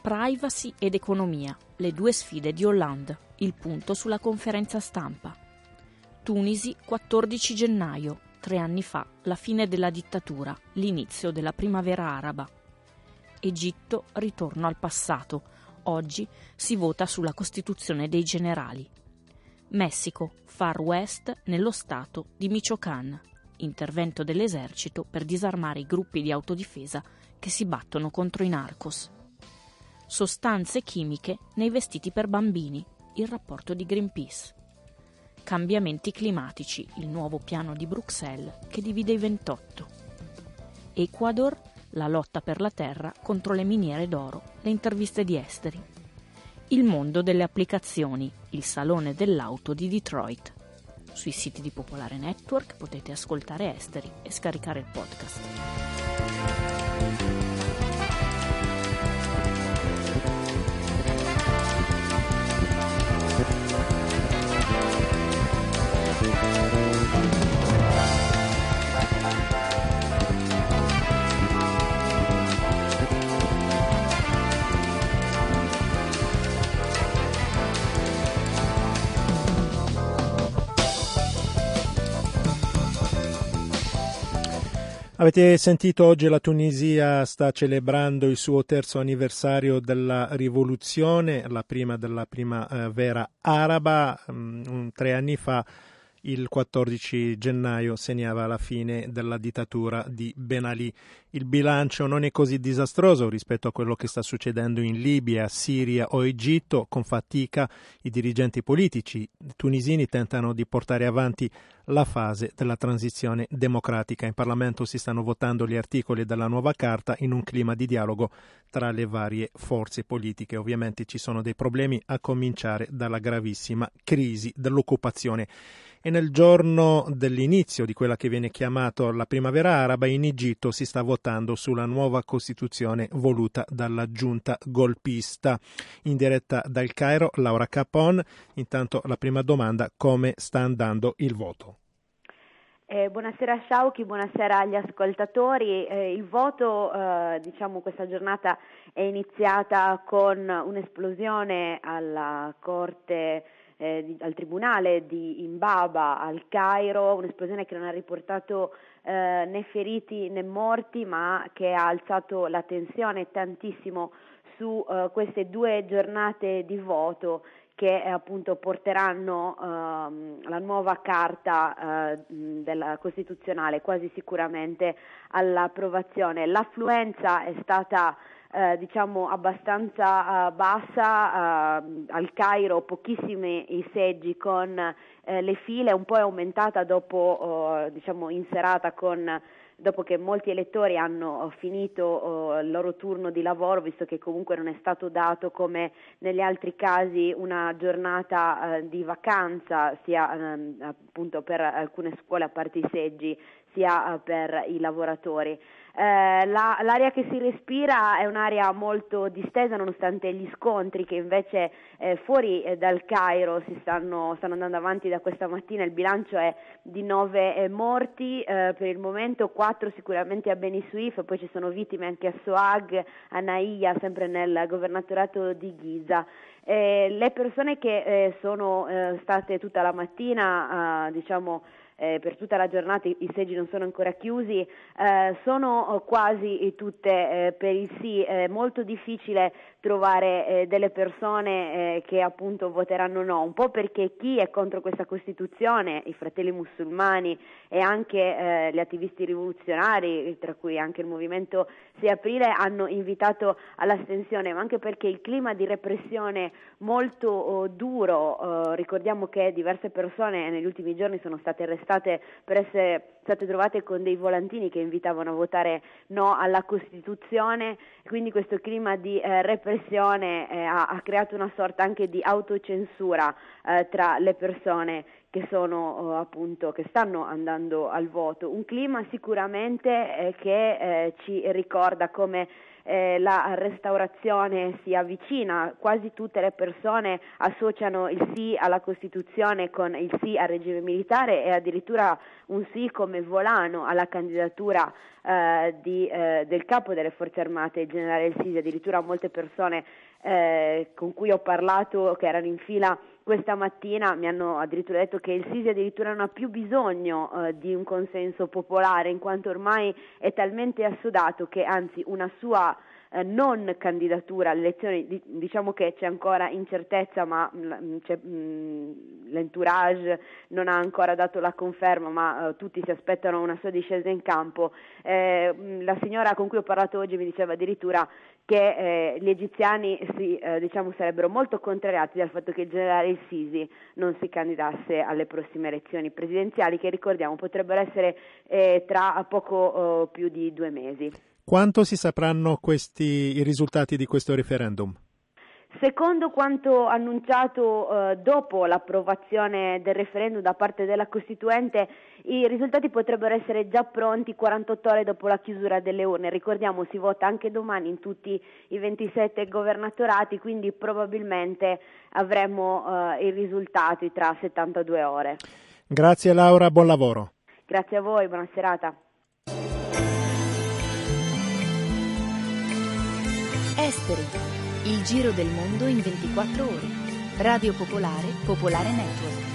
Privacy ed economia, le due sfide di Hollande, il punto sulla conferenza stampa. Tunisi, 14 gennaio, tre anni fa, la fine della dittatura, l'inizio della primavera araba. Egitto, ritorno al passato. Oggi si vota sulla Costituzione dei generali. Messico, Far West, nello stato di Michoacán. Intervento dell'esercito per disarmare i gruppi di autodifesa che si battono contro i narcos sostanze chimiche nei vestiti per bambini, il rapporto di Greenpeace. Cambiamenti climatici, il nuovo piano di Bruxelles che divide i 28. Ecuador, la lotta per la terra contro le miniere d'oro, le interviste di esteri. Il mondo delle applicazioni, il salone dell'auto di Detroit. Sui siti di Popolare Network potete ascoltare esteri e scaricare il podcast. Avete sentito oggi la Tunisia sta celebrando il suo terzo anniversario della rivoluzione, la prima della primavera araba, um, tre anni fa il 14 gennaio segnava la fine della dittatura di Ben Ali. Il bilancio non è così disastroso rispetto a quello che sta succedendo in Libia, Siria o Egitto. Con fatica i dirigenti politici tunisini tentano di portare avanti la fase della transizione democratica. In Parlamento si stanno votando gli articoli della nuova carta in un clima di dialogo tra le varie forze politiche. Ovviamente ci sono dei problemi a cominciare dalla gravissima crisi dell'occupazione e nel giorno dell'inizio di quella che viene chiamata la primavera araba in Egitto si sta votando sulla nuova Costituzione voluta dalla giunta golpista. In diretta dal Cairo, Laura Capon. Intanto la prima domanda, come sta andando il voto? Eh, buonasera Sciauchi, buonasera agli ascoltatori. Eh, il voto, eh, diciamo, questa giornata è iniziata con un'esplosione alla Corte eh, di, al tribunale di Imbaba al Cairo, un'esplosione che non ha riportato eh, né feriti né morti, ma che ha alzato la tensione tantissimo su eh, queste due giornate di voto che eh, appunto porteranno uh, la nuova carta uh, della Costituzionale quasi sicuramente all'approvazione. L'affluenza è stata eh, diciamo abbastanza uh, bassa, uh, al Cairo pochissimi i seggi con uh, le file, un po' è aumentata dopo, diciamo in serata con dopo che molti elettori hanno finito il loro turno di lavoro, visto che comunque non è stato dato come negli altri casi una giornata di vacanza, sia ehm, appunto per alcune scuole a parte i seggi, sia per i lavoratori. Eh, la, l'aria che si respira è un'aria molto distesa nonostante gli scontri che invece eh, fuori eh, dal Cairo si stanno, stanno, andando avanti da questa mattina, il bilancio è di nove eh, morti, eh, per il momento quattro sicuramente a Beni Suif, poi ci sono vittime anche a Soag, a Naia, sempre nel governatorato di Giza. le persone che sono state tutta la mattina diciamo, eh, per tutta la giornata i, i, seggi non sono ancora chiusi, eh, sono quasi tutte eh, per il sì, molto difficile trovare eh, delle persone eh, che appunto voteranno no, un po' perché chi è contro questa Costituzione, i fratelli musulmani e anche eh, gli attivisti rivoluzionari, tra cui anche il movimento 6 aprile, hanno invitato all'astensione, ma anche perché il clima di repressione molto oh, duro, oh, ricordiamo che diverse persone negli ultimi giorni sono state arrestate state per essere state trovate con dei volantini che invitavano a votare no alla Costituzione, quindi questo clima di eh, repressione eh, ha, ha, creato una sorta anche di autocensura eh, tra le persone che, sono, appunto, che stanno andando al voto. Un clima sicuramente eh, che eh, ci ricorda come eh, la restaurazione si avvicina, quasi tutte le persone associano il sì alla Costituzione con il sì al regime militare e addirittura un sì come volano alla candidatura eh, di, eh, del capo delle forze armate, il generale Sisi, addirittura molte persone eh, con cui ho parlato che erano in fila questa mattina mi hanno addirittura detto che il Sisi addirittura non ha più bisogno eh, di un consenso popolare in quanto ormai è talmente assodato che anzi una sua eh, non candidatura alle elezioni, diciamo che c'è ancora incertezza, ma mh, mm, mh, mm, l'entourage non ha ancora dato la conferma, ma uh, tutti si aspettano una sua discesa in campo. Eh, mm, la signora con cui ho parlato oggi mi diceva addirittura che eh, gli egiziani si, eh, diciamo, sarebbero molto contrariati dal fatto che il generale Sisi non si candidasse alle prossime elezioni presidenziali, che ricordiamo potrebbero essere eh, tra poco oh, più di due mesi. Quanto si sapranno questi, i risultati di questo referendum? Secondo quanto annunciato eh, dopo l'approvazione del referendum da parte della Costituente, i risultati potrebbero essere già pronti 48 ore dopo la chiusura delle urne. Ricordiamo si vota anche domani in tutti i 27 governatorati, quindi probabilmente avremo eh, i risultati tra 72 ore. Grazie Laura, buon lavoro. Grazie a voi, buona serata. Esteri. Il giro del mondo in 24 ore. Radio Popolare, Popolare Network.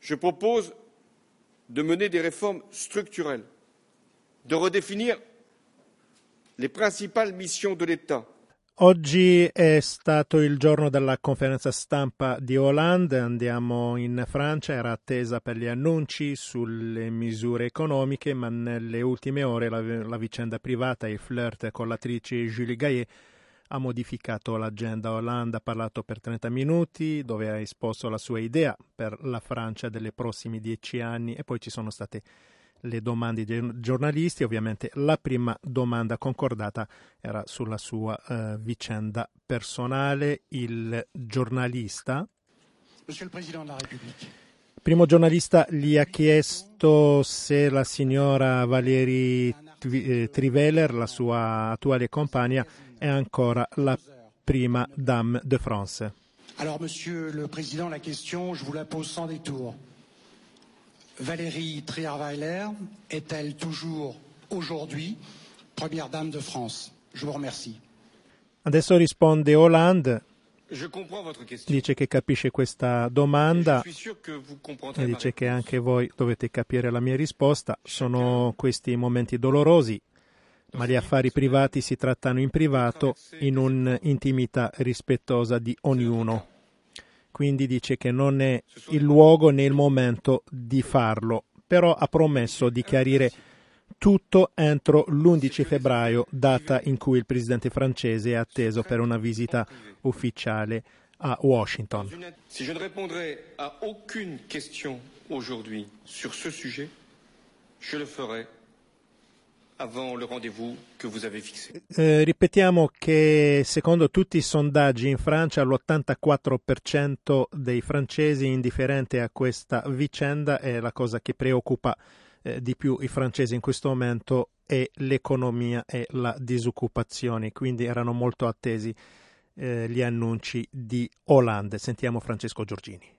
Je propose de mener des réformes structurelles, de redéfinir les principales missions de l'État Oggi è stato il giorno della conferenza stampa di Hollande, andiamo in Francia, era attesa per gli annunci sulle misure economiche, ma nelle ultime ore la, la vicenda privata e il flirt con l'attrice Julie Gaillet ha modificato l'agenda. Hollande ha parlato per 30 minuti dove ha esposto la sua idea per la Francia delle prossimi dieci anni e poi ci sono state le domande dei giornalisti. Ovviamente la prima domanda concordata era sulla sua uh, vicenda personale. Il giornalista. Il primo giornalista gli ha chiesto se la signora Valérie eh, Triveller, la sua attuale compagna, è ancora la prima dame de France. Alors, Monsieur le Président, la question, je vous la pose sans détour. Valérie Trierweiler est-elle toujours aujourd'hui première dame de France Je vous remercie. Adesso risponde Hollande. Dice che capisce questa domanda e dice che anche voi dovete capire la mia risposta. Sono questi momenti dolorosi, ma gli affari privati si trattano in privato, in un'intimità rispettosa di ognuno quindi dice che non è il luogo né il momento di farlo, però ha promesso di chiarire tutto entro l'11 febbraio, data in cui il presidente francese è atteso per una visita ufficiale a Washington. Je ne répondrai à aucune question aujourd'hui sur ce sujet, je le ferai avant le rendez-vous que vous avez fixé. Eh, ripetiamo che secondo tutti i sondaggi in Francia l'84% dei francesi indifferente a questa vicenda è la cosa che preoccupa eh, di più i francesi in questo momento è l'economia e la disoccupazione, quindi erano molto attesi eh, gli annunci di Hollande. Sentiamo Francesco Giorgini.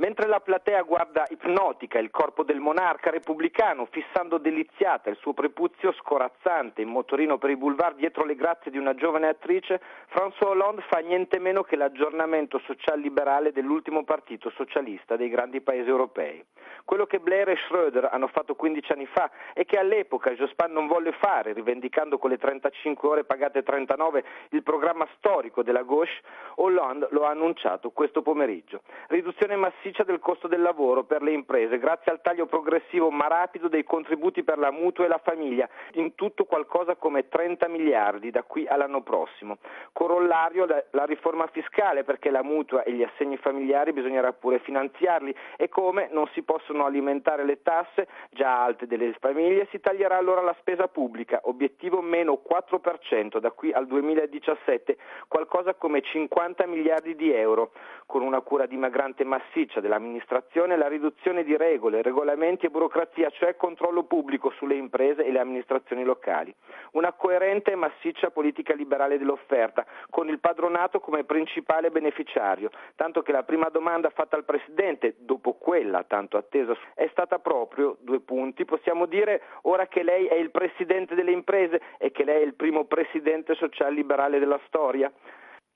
Mentre la platea guarda ipnotica il corpo del monarca repubblicano, fissando deliziata il suo prepuzio scorazzante in motorino per i boulevard dietro le grazie di una giovane attrice, François Hollande fa niente meno che l'aggiornamento social-liberale dell'ultimo partito socialista dei grandi paesi europei. Quello che Blair e Schröder hanno fatto 15 anni fa e che all'epoca Jospin non volle fare, rivendicando con le 35 ore pagate 39 il programma storico della gauche, Hollande lo ha annunciato questo pomeriggio. Riduzione massiva massiccia del costo del lavoro per le imprese, grazie al taglio progressivo ma rapido dei contributi per la mutua e la famiglia, in tutto qualcosa come 30 miliardi da qui all'anno prossimo. Corollario la riforma fiscale perché la mutua e gli assegni familiari bisognerà pure finanziarli e come non si possono alimentare le tasse già alte delle famiglie si taglierà allora la spesa pubblica, obiettivo meno 4% da qui al 2017, qualcosa come 50 miliardi di euro, con una cura dimagrante massiccia dell'amministrazione e la riduzione di regole, regolamenti e burocrazia, cioè controllo pubblico sulle imprese e le amministrazioni locali. Una coerente e massiccia politica liberale dell'offerta, con il padronato come principale beneficiario, tanto che la prima domanda fatta al Presidente, dopo quella tanto attesa, è stata proprio, due punti, possiamo dire ora che lei è il Presidente delle imprese e che lei è il primo Presidente social liberale della storia?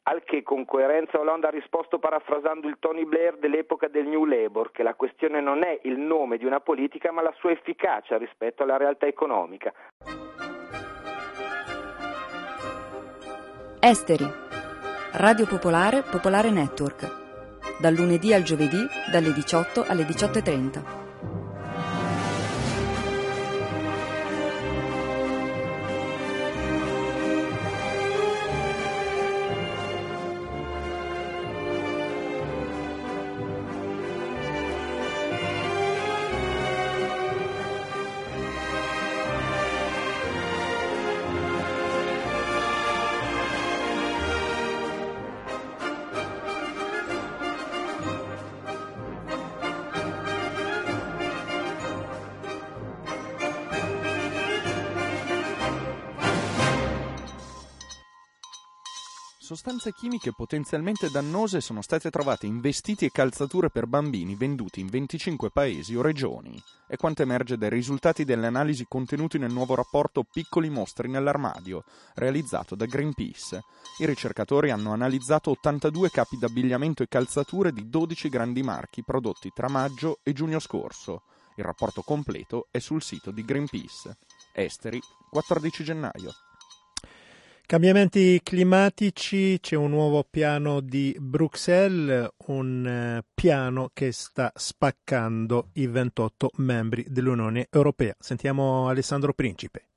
Al che con coerenza Hollande ha risposto parafrasando il Tony Blair dell'epoca del New Labour, che la questione non è il nome di una politica ma la sua efficacia rispetto alla realtà economica. Esteri. Radio Popolare, Popolare Network. Dal lunedì al giovedì, dalle 18 alle 18.30. sostanze chimiche potenzialmente dannose sono state trovate in vestiti e calzature per bambini venduti in 25 paesi o regioni. È quanto emerge dai risultati delle analisi contenuti nel nuovo rapporto Piccoli mostri nell'armadio, realizzato da Greenpeace. I ricercatori hanno analizzato 82 capi d'abbigliamento e calzature di 12 grandi marchi prodotti tra maggio e giugno scorso. Il rapporto completo è sul sito di Greenpeace. Esteri, 14 gennaio. Cambiamenti climatici, c'è un nuovo piano di Bruxelles, un eh, piano che sta spaccando i 28 membri dell'Unione Europea. Sentiamo Alessandro Principe.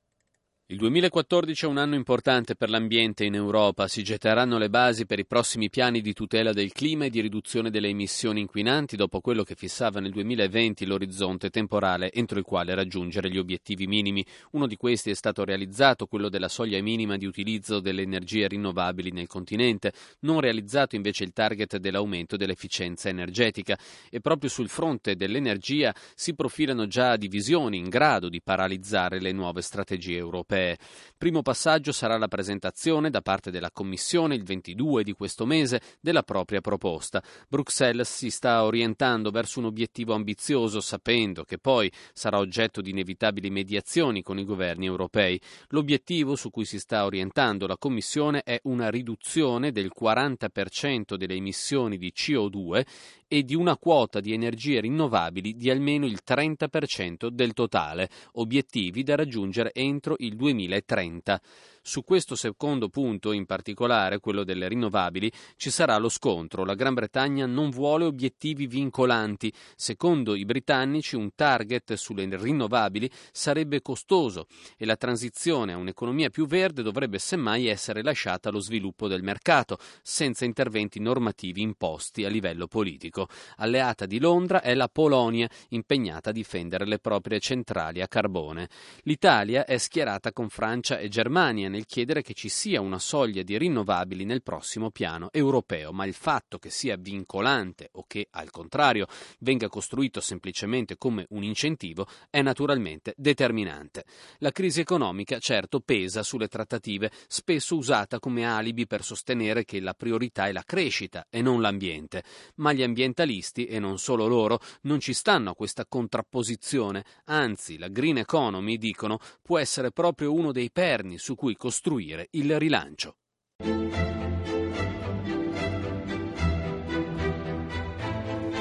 Il 2014 è un anno importante per l'ambiente in Europa, si getteranno le basi per i prossimi piani di tutela del clima e di riduzione delle emissioni inquinanti dopo quello che fissava nel 2020 l'orizzonte temporale entro il quale raggiungere gli obiettivi minimi. Uno di questi è stato realizzato, quello della soglia minima di utilizzo delle energie rinnovabili nel continente, non realizzato invece il target dell'aumento dell'efficienza energetica. E proprio sul fronte dell'energia si profilano già divisioni in grado di paralizzare le nuove strategie europee europee. Primo passaggio sarà la presentazione da parte della Commissione il 22 di questo mese della propria proposta. Bruxelles si sta orientando verso un obiettivo ambizioso, sapendo che poi sarà oggetto di inevitabili mediazioni con i governi europei. L'obiettivo su cui si sta orientando la Commissione è una riduzione del 40% delle emissioni di CO2 e di una quota di energie rinnovabili di almeno il 30% del totale, obiettivi da raggiungere entro il 2030. Su questo secondo punto, in particolare quello delle rinnovabili, ci sarà lo scontro. La Gran Bretagna non vuole obiettivi vincolanti. Secondo i britannici un target sulle rinnovabili sarebbe costoso e la transizione a un'economia più verde dovrebbe semmai essere lasciata allo sviluppo del mercato, senza interventi normativi imposti a livello politico. Alleata di Londra è la Polonia, impegnata a difendere le proprie centrali a carbone. L'Italia è schierata con Francia e Germania nel chiedere che ci sia una soglia di rinnovabili nel prossimo piano europeo, ma il fatto che sia vincolante o che, al contrario, venga costruito semplicemente come un incentivo è naturalmente determinante. La crisi economica certo pesa sulle trattative, spesso usata come alibi per sostenere che la priorità è la crescita e non l'ambiente, ma gli ambientalisti, e non solo loro, non ci stanno a questa contrapposizione, anzi la green economy, dicono, può essere proprio uno dei perni su cui costruire il rilancio.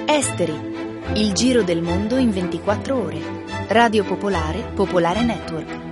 Esteri. Il giro del mondo in 24 ore. Radio Popolare, Popolare Network.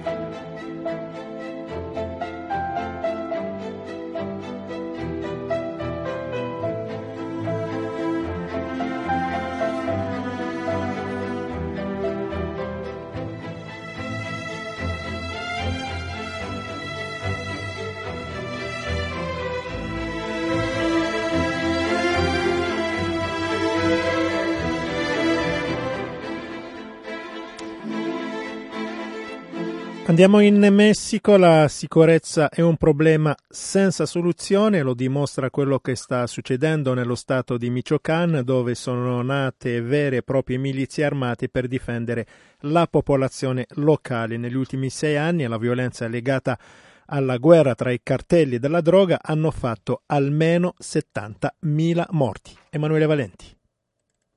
Andiamo in Messico, la sicurezza è un problema senza soluzione, lo dimostra quello che sta succedendo nello stato di Michoacán, dove sono nate vere e proprie milizie armate per difendere la popolazione locale. Negli ultimi sei anni la violenza legata alla guerra tra i cartelli della droga hanno fatto almeno 70.000 morti. Emanuele Valenti.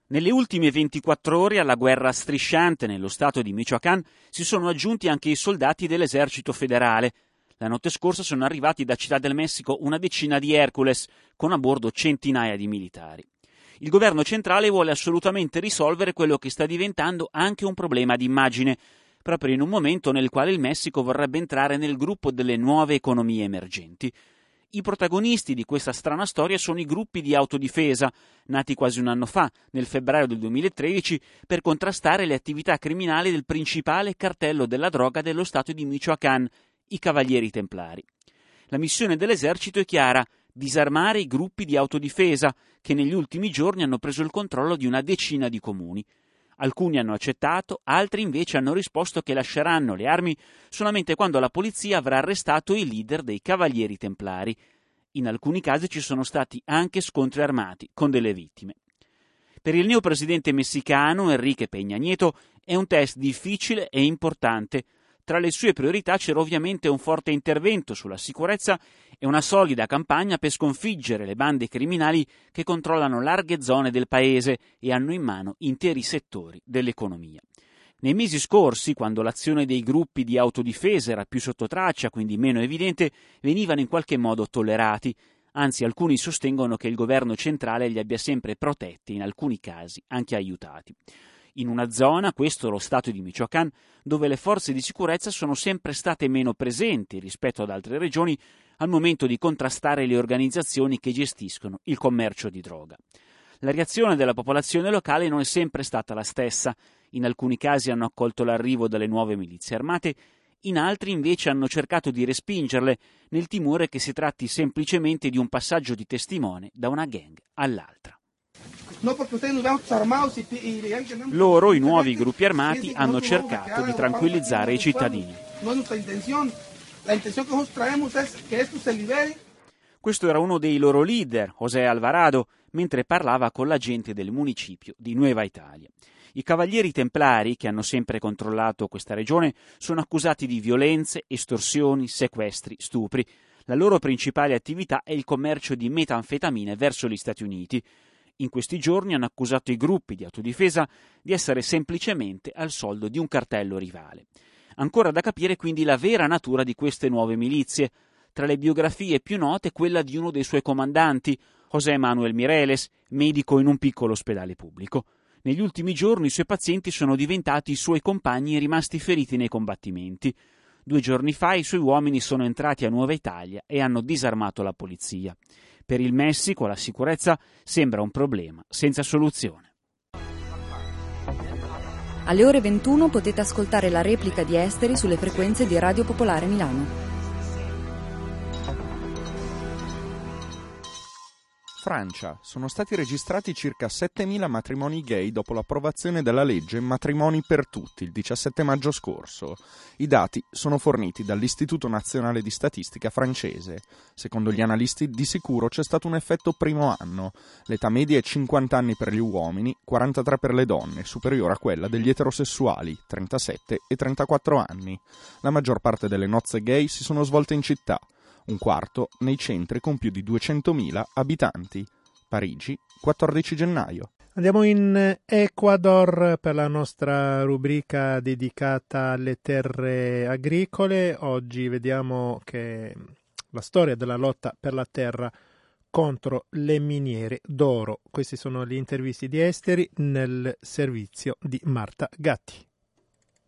Nelle ultime 24 ore alla guerra strisciante nello stato di Michoacán si sono aggiunti anche i soldati dell'esercito federale. La notte scorsa sono arrivati da Città del Messico una decina di Hercules, con a bordo centinaia di militari. Il governo centrale vuole assolutamente risolvere quello che sta diventando anche un problema di immagine, proprio in un momento nel quale il Messico vorrebbe entrare nel gruppo delle nuove economie emergenti. I protagonisti di questa strana storia sono i gruppi di autodifesa, nati quasi un anno fa, nel febbraio del 2013, per contrastare le attività criminali del principale cartello della droga dello stato di Michoacán, i Cavalieri Templari. La missione dell'esercito è chiara, disarmare i gruppi di autodifesa, che negli ultimi giorni hanno preso il controllo di una decina di comuni. Alcuni hanno accettato, altri invece hanno risposto che lasceranno le armi solamente quando la polizia avrà arrestato i leader dei Cavalieri Templari. In alcuni casi ci sono stati anche scontri armati con delle vittime. Per il neopresidente messicano Enrique Peña Nieto è un test difficile e importante. Tra le sue priorità c'era ovviamente un forte intervento sulla sicurezza e una solida campagna per sconfiggere le bande criminali che controllano larghe zone del paese e hanno in mano interi settori dell'economia. Nei mesi scorsi, quando l'azione dei gruppi di autodifesa era più sotto traccia, quindi meno evidente, venivano in qualche modo tollerati, anzi alcuni sostengono che il governo centrale li abbia sempre protetti, in alcuni casi anche aiutati. In una zona, questo lo stato di Michoacán, dove le forze di sicurezza sono sempre state meno presenti rispetto ad altre regioni al momento di contrastare le organizzazioni che gestiscono il commercio di droga. La reazione della popolazione locale non è sempre stata la stessa. In alcuni casi hanno accolto l'arrivo delle nuove milizie armate, in altri invece hanno cercato di respingerle nel timore che si tratti semplicemente di un passaggio di testimone da una gang all'altra. Loro, i nuovi gruppi armati, hanno cercato di tranquillizzare i cittadini. Questo era uno dei loro leader, José Alvarado, mentre parlava con la gente del municipio di Nueva Italia. I cavalieri templari, che hanno sempre controllato questa regione, sono accusati di violenze, estorsioni, sequestri, stupri. La loro principale attività è il commercio di metanfetamine verso gli Stati Uniti. In questi giorni hanno accusato i gruppi di autodifesa di essere semplicemente al soldo di un cartello rivale. Ancora da capire quindi la vera natura di queste nuove milizie. Tra le biografie più note quella di uno dei suoi comandanti, José Manuel Mireles, medico in un piccolo ospedale pubblico. Negli ultimi giorni i suoi pazienti sono diventati i suoi compagni rimasti feriti nei combattimenti. Due giorni fa i suoi uomini sono entrati a Nuova Italia e hanno disarmato la polizia. Per il Messico la sicurezza sembra un problema senza soluzione. Alle ore 21 potete ascoltare la replica di Esteri sulle frequenze di Radio Popolare Milano. Francia sono stati registrati circa 7.000 matrimoni gay dopo l'approvazione della legge Matrimoni per tutti il 17 maggio scorso. I dati sono forniti dall'Istituto Nazionale di Statistica francese. Secondo gli analisti, di sicuro c'è stato un effetto primo anno. L'età media è 50 anni per gli uomini, 43 per le donne, superiore a quella degli eterosessuali, 37 e 34 anni. La maggior parte delle nozze gay si sono svolte in città un quarto nei centri con più di 200.000 abitanti. Parigi, 14 gennaio. Andiamo in Ecuador per la nostra rubrica dedicata alle terre agricole. Oggi vediamo che la storia della lotta per la terra contro le miniere d'oro. Questi sono gli intervisti di Esteri nel servizio di Marta Gatti.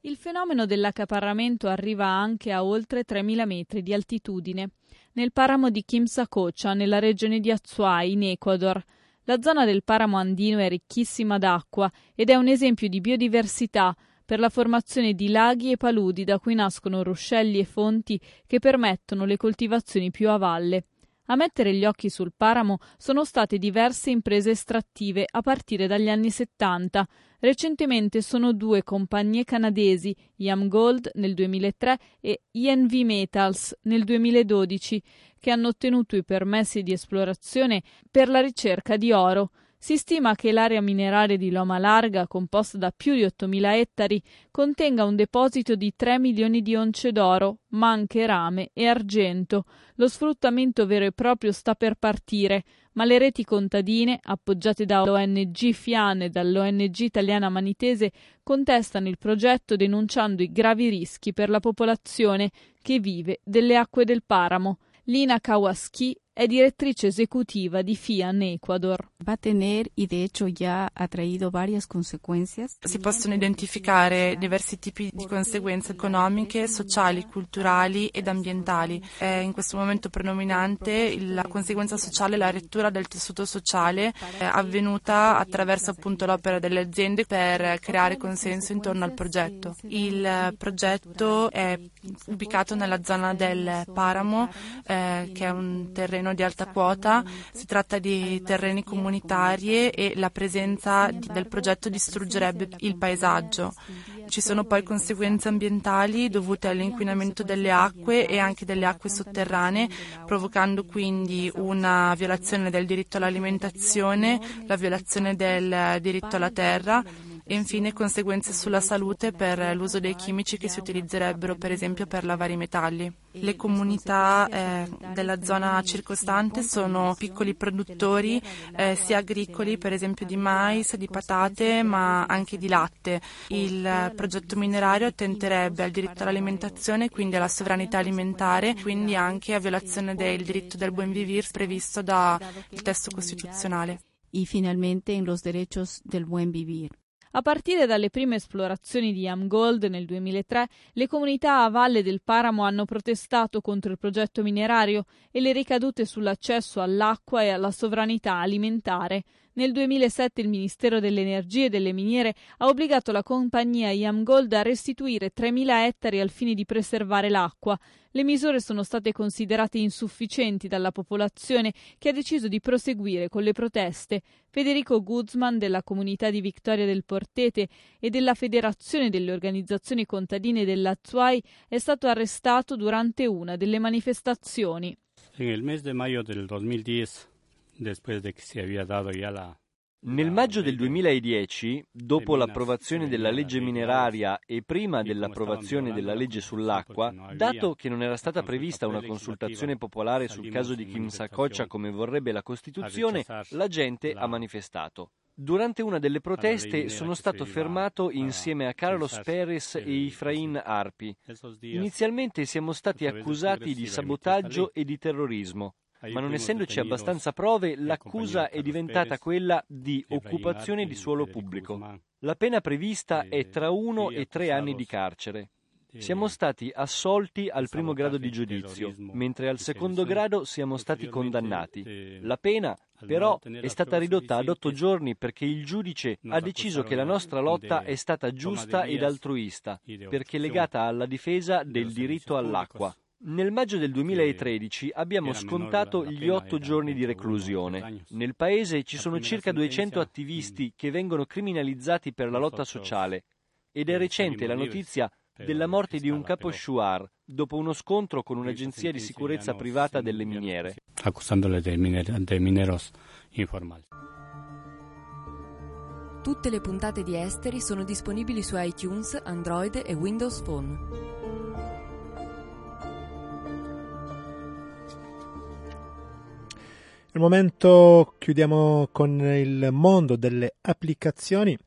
Il fenomeno dell'accaparramento arriva anche a oltre 3.000 metri di altitudine. Nel paramo di Kimsacocha, nella regione di Azuay, in Ecuador, la zona del paramo andino è ricchissima d'acqua ed è un esempio di biodiversità per la formazione di laghi e paludi da cui nascono ruscelli e fonti che permettono le coltivazioni più a valle. A mettere gli occhi sul Paramo sono state diverse imprese estrattive a partire dagli anni 70. Recentemente sono due compagnie canadesi, Yam Gold nel 2003 e INV Metals nel 2012, che hanno ottenuto i permessi di esplorazione per la ricerca di oro. Si stima che l'area mineraria di Loma Larga, composta da più di 8.000 ettari, contenga un deposito di 3 milioni di once d'oro, ma anche rame e argento. Lo sfruttamento vero e proprio sta per partire, ma le reti contadine, appoggiate dall'ONG FIAN e dall'ONG italiana Manitese, contestano il progetto denunciando i gravi rischi per la popolazione che vive delle acque del Paramo. Lina Kawaski è direttrice esecutiva di FIAN Ecuador. Va a tener y de hecho ya ha traído varias consecuencias. Si possono identificare diversi tipi di conseguenze economiche, sociali, culturali ed ambientali. È in questo momento predominante la conseguenza sociale, la rettura del tessuto sociale avvenuta attraverso appunto l'opera delle aziende per creare consenso intorno al progetto. Il progetto è ubicato nella zona del Paramo, eh, che è un terreno terreno di alta quota, si tratta di terreni comunitari e la presenza di, del progetto distruggerebbe il paesaggio. Ci sono poi conseguenze ambientali dovute all'inquinamento delle acque e anche delle acque sotterranee, provocando quindi una violazione del diritto all'alimentazione, la violazione del diritto alla terra e infine conseguenze sulla salute per l'uso dei chimici che si utilizzerebbero per esempio per lavare i metalli. Le comunità eh, della zona circostante sono piccoli produttori eh, sia agricoli per esempio di mais, di patate ma anche di latte. Il progetto minerario attenterebbe al diritto all'alimentazione quindi alla sovranità alimentare quindi anche a violazione del diritto del buen vivir previsto dal testo costituzionale. Y finalmente en los derechos del buen vivir. A partire dalle prime esplorazioni di Am Gold nel 2003, le comunità a valle del Paramo hanno protestato contro il progetto minerario e le ricadute sull'accesso all'acqua e alla sovranità alimentare. Nel 2007 il Ministero delle Energie e delle Miniere ha obbligato la compagnia Yam Gold a restituire 3.000 ettari al fine di preservare l'acqua. Le misure sono state considerate insufficienti dalla popolazione che ha deciso di proseguire con le proteste. Federico Guzman della comunità di Vittoria del Portete e della Federazione delle organizzazioni contadine dell'Azuay è stato arrestato durante una delle manifestazioni. Nel mese di maggio del 2010 nel maggio del 2010, dopo l'approvazione della legge mineraria e prima dell'approvazione della legge sull'acqua, dato che non era stata prevista una consultazione popolare sul caso di Kim Sakocha come vorrebbe la Costituzione, la gente ha manifestato. Durante una delle proteste sono stato fermato insieme a Carlos Perez e Ifrain Arpi. Inizialmente siamo stati accusati di sabotaggio e di terrorismo ma non essendoci abbastanza prove, l'accusa è diventata quella di occupazione di suolo pubblico. La pena prevista è tra uno e tre anni di carcere. Siamo stati assolti al primo grado di giudizio, mentre al secondo grado siamo stati condannati. La pena, però, è stata ridotta ad otto giorni perché il giudice ha deciso che la nostra lotta è stata giusta ed altruista, perché legata alla difesa del diritto all'acqua. Nel maggio del 2013 abbiamo scontato gli otto giorni di reclusione. Nel paese ci sono circa 200 attivisti che vengono criminalizzati per la lotta sociale ed è recente la notizia della morte di un capo Shuar dopo uno scontro con un'agenzia di sicurezza privata delle miniere. Accusandole dei, miner- dei mineros informali. Tutte le puntate di Esteri sono disponibili su iTunes, Android e Windows Phone. Al momento chiudiamo con il mondo delle applicazioni.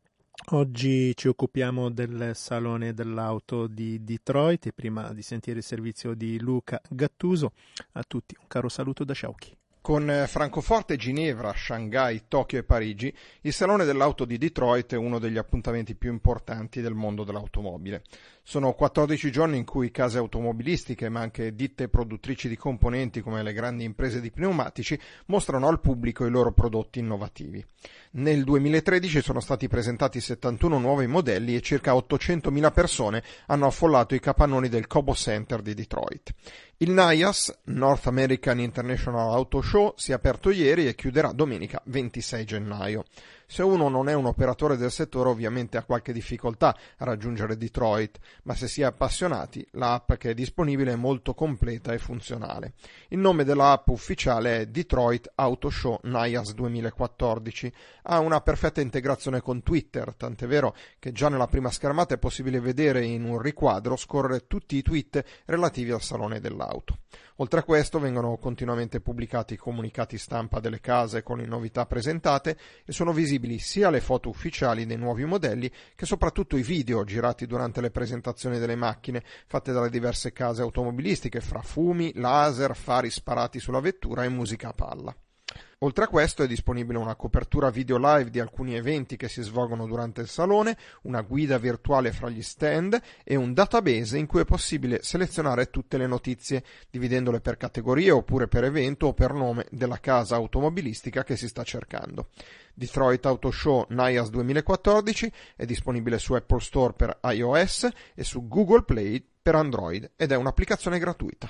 Oggi ci occupiamo del Salone dell'Auto di Detroit e prima di sentire il servizio di Luca Gattuso, a tutti un caro saluto da Sciauchi. Con Francoforte, Ginevra, Shanghai, Tokyo e Parigi, il Salone dell'Auto di Detroit è uno degli appuntamenti più importanti del mondo dell'automobile. Sono 14 giorni in cui case automobilistiche, ma anche ditte produttrici di componenti come le grandi imprese di pneumatici, mostrano al pubblico i loro prodotti innovativi. Nel 2013 sono stati presentati 71 nuovi modelli e circa 800.000 persone hanno affollato i capannoni del Cobo Center di Detroit. Il NIAS, North American International Auto Show, si è aperto ieri e chiuderà domenica 26 gennaio. Se uno non è un operatore del settore ovviamente ha qualche difficoltà a raggiungere Detroit, ma se si è appassionati l'app che è disponibile è molto completa e funzionale. Il nome dell'app ufficiale è Detroit Auto Show NIAS 2014. Ha una perfetta integrazione con Twitter, tant'è vero che già nella prima schermata è possibile vedere in un riquadro scorrere tutti i tweet relativi al salone dell'auto. Oltre a questo vengono continuamente pubblicati comunicati stampa delle case con le novità presentate e sono visibili sia le foto ufficiali dei nuovi modelli che soprattutto i video girati durante le presentazioni delle macchine fatte dalle diverse case automobilistiche fra fumi, laser, fari sparati sulla vettura e musica a palla. Oltre a questo è disponibile una copertura video live di alcuni eventi che si svolgono durante il salone, una guida virtuale fra gli stand e un database in cui è possibile selezionare tutte le notizie, dividendole per categorie oppure per evento o per nome della casa automobilistica che si sta cercando. Detroit Auto Show NIAS 2014 è disponibile su Apple Store per iOS e su Google Play per Android ed è un'applicazione gratuita.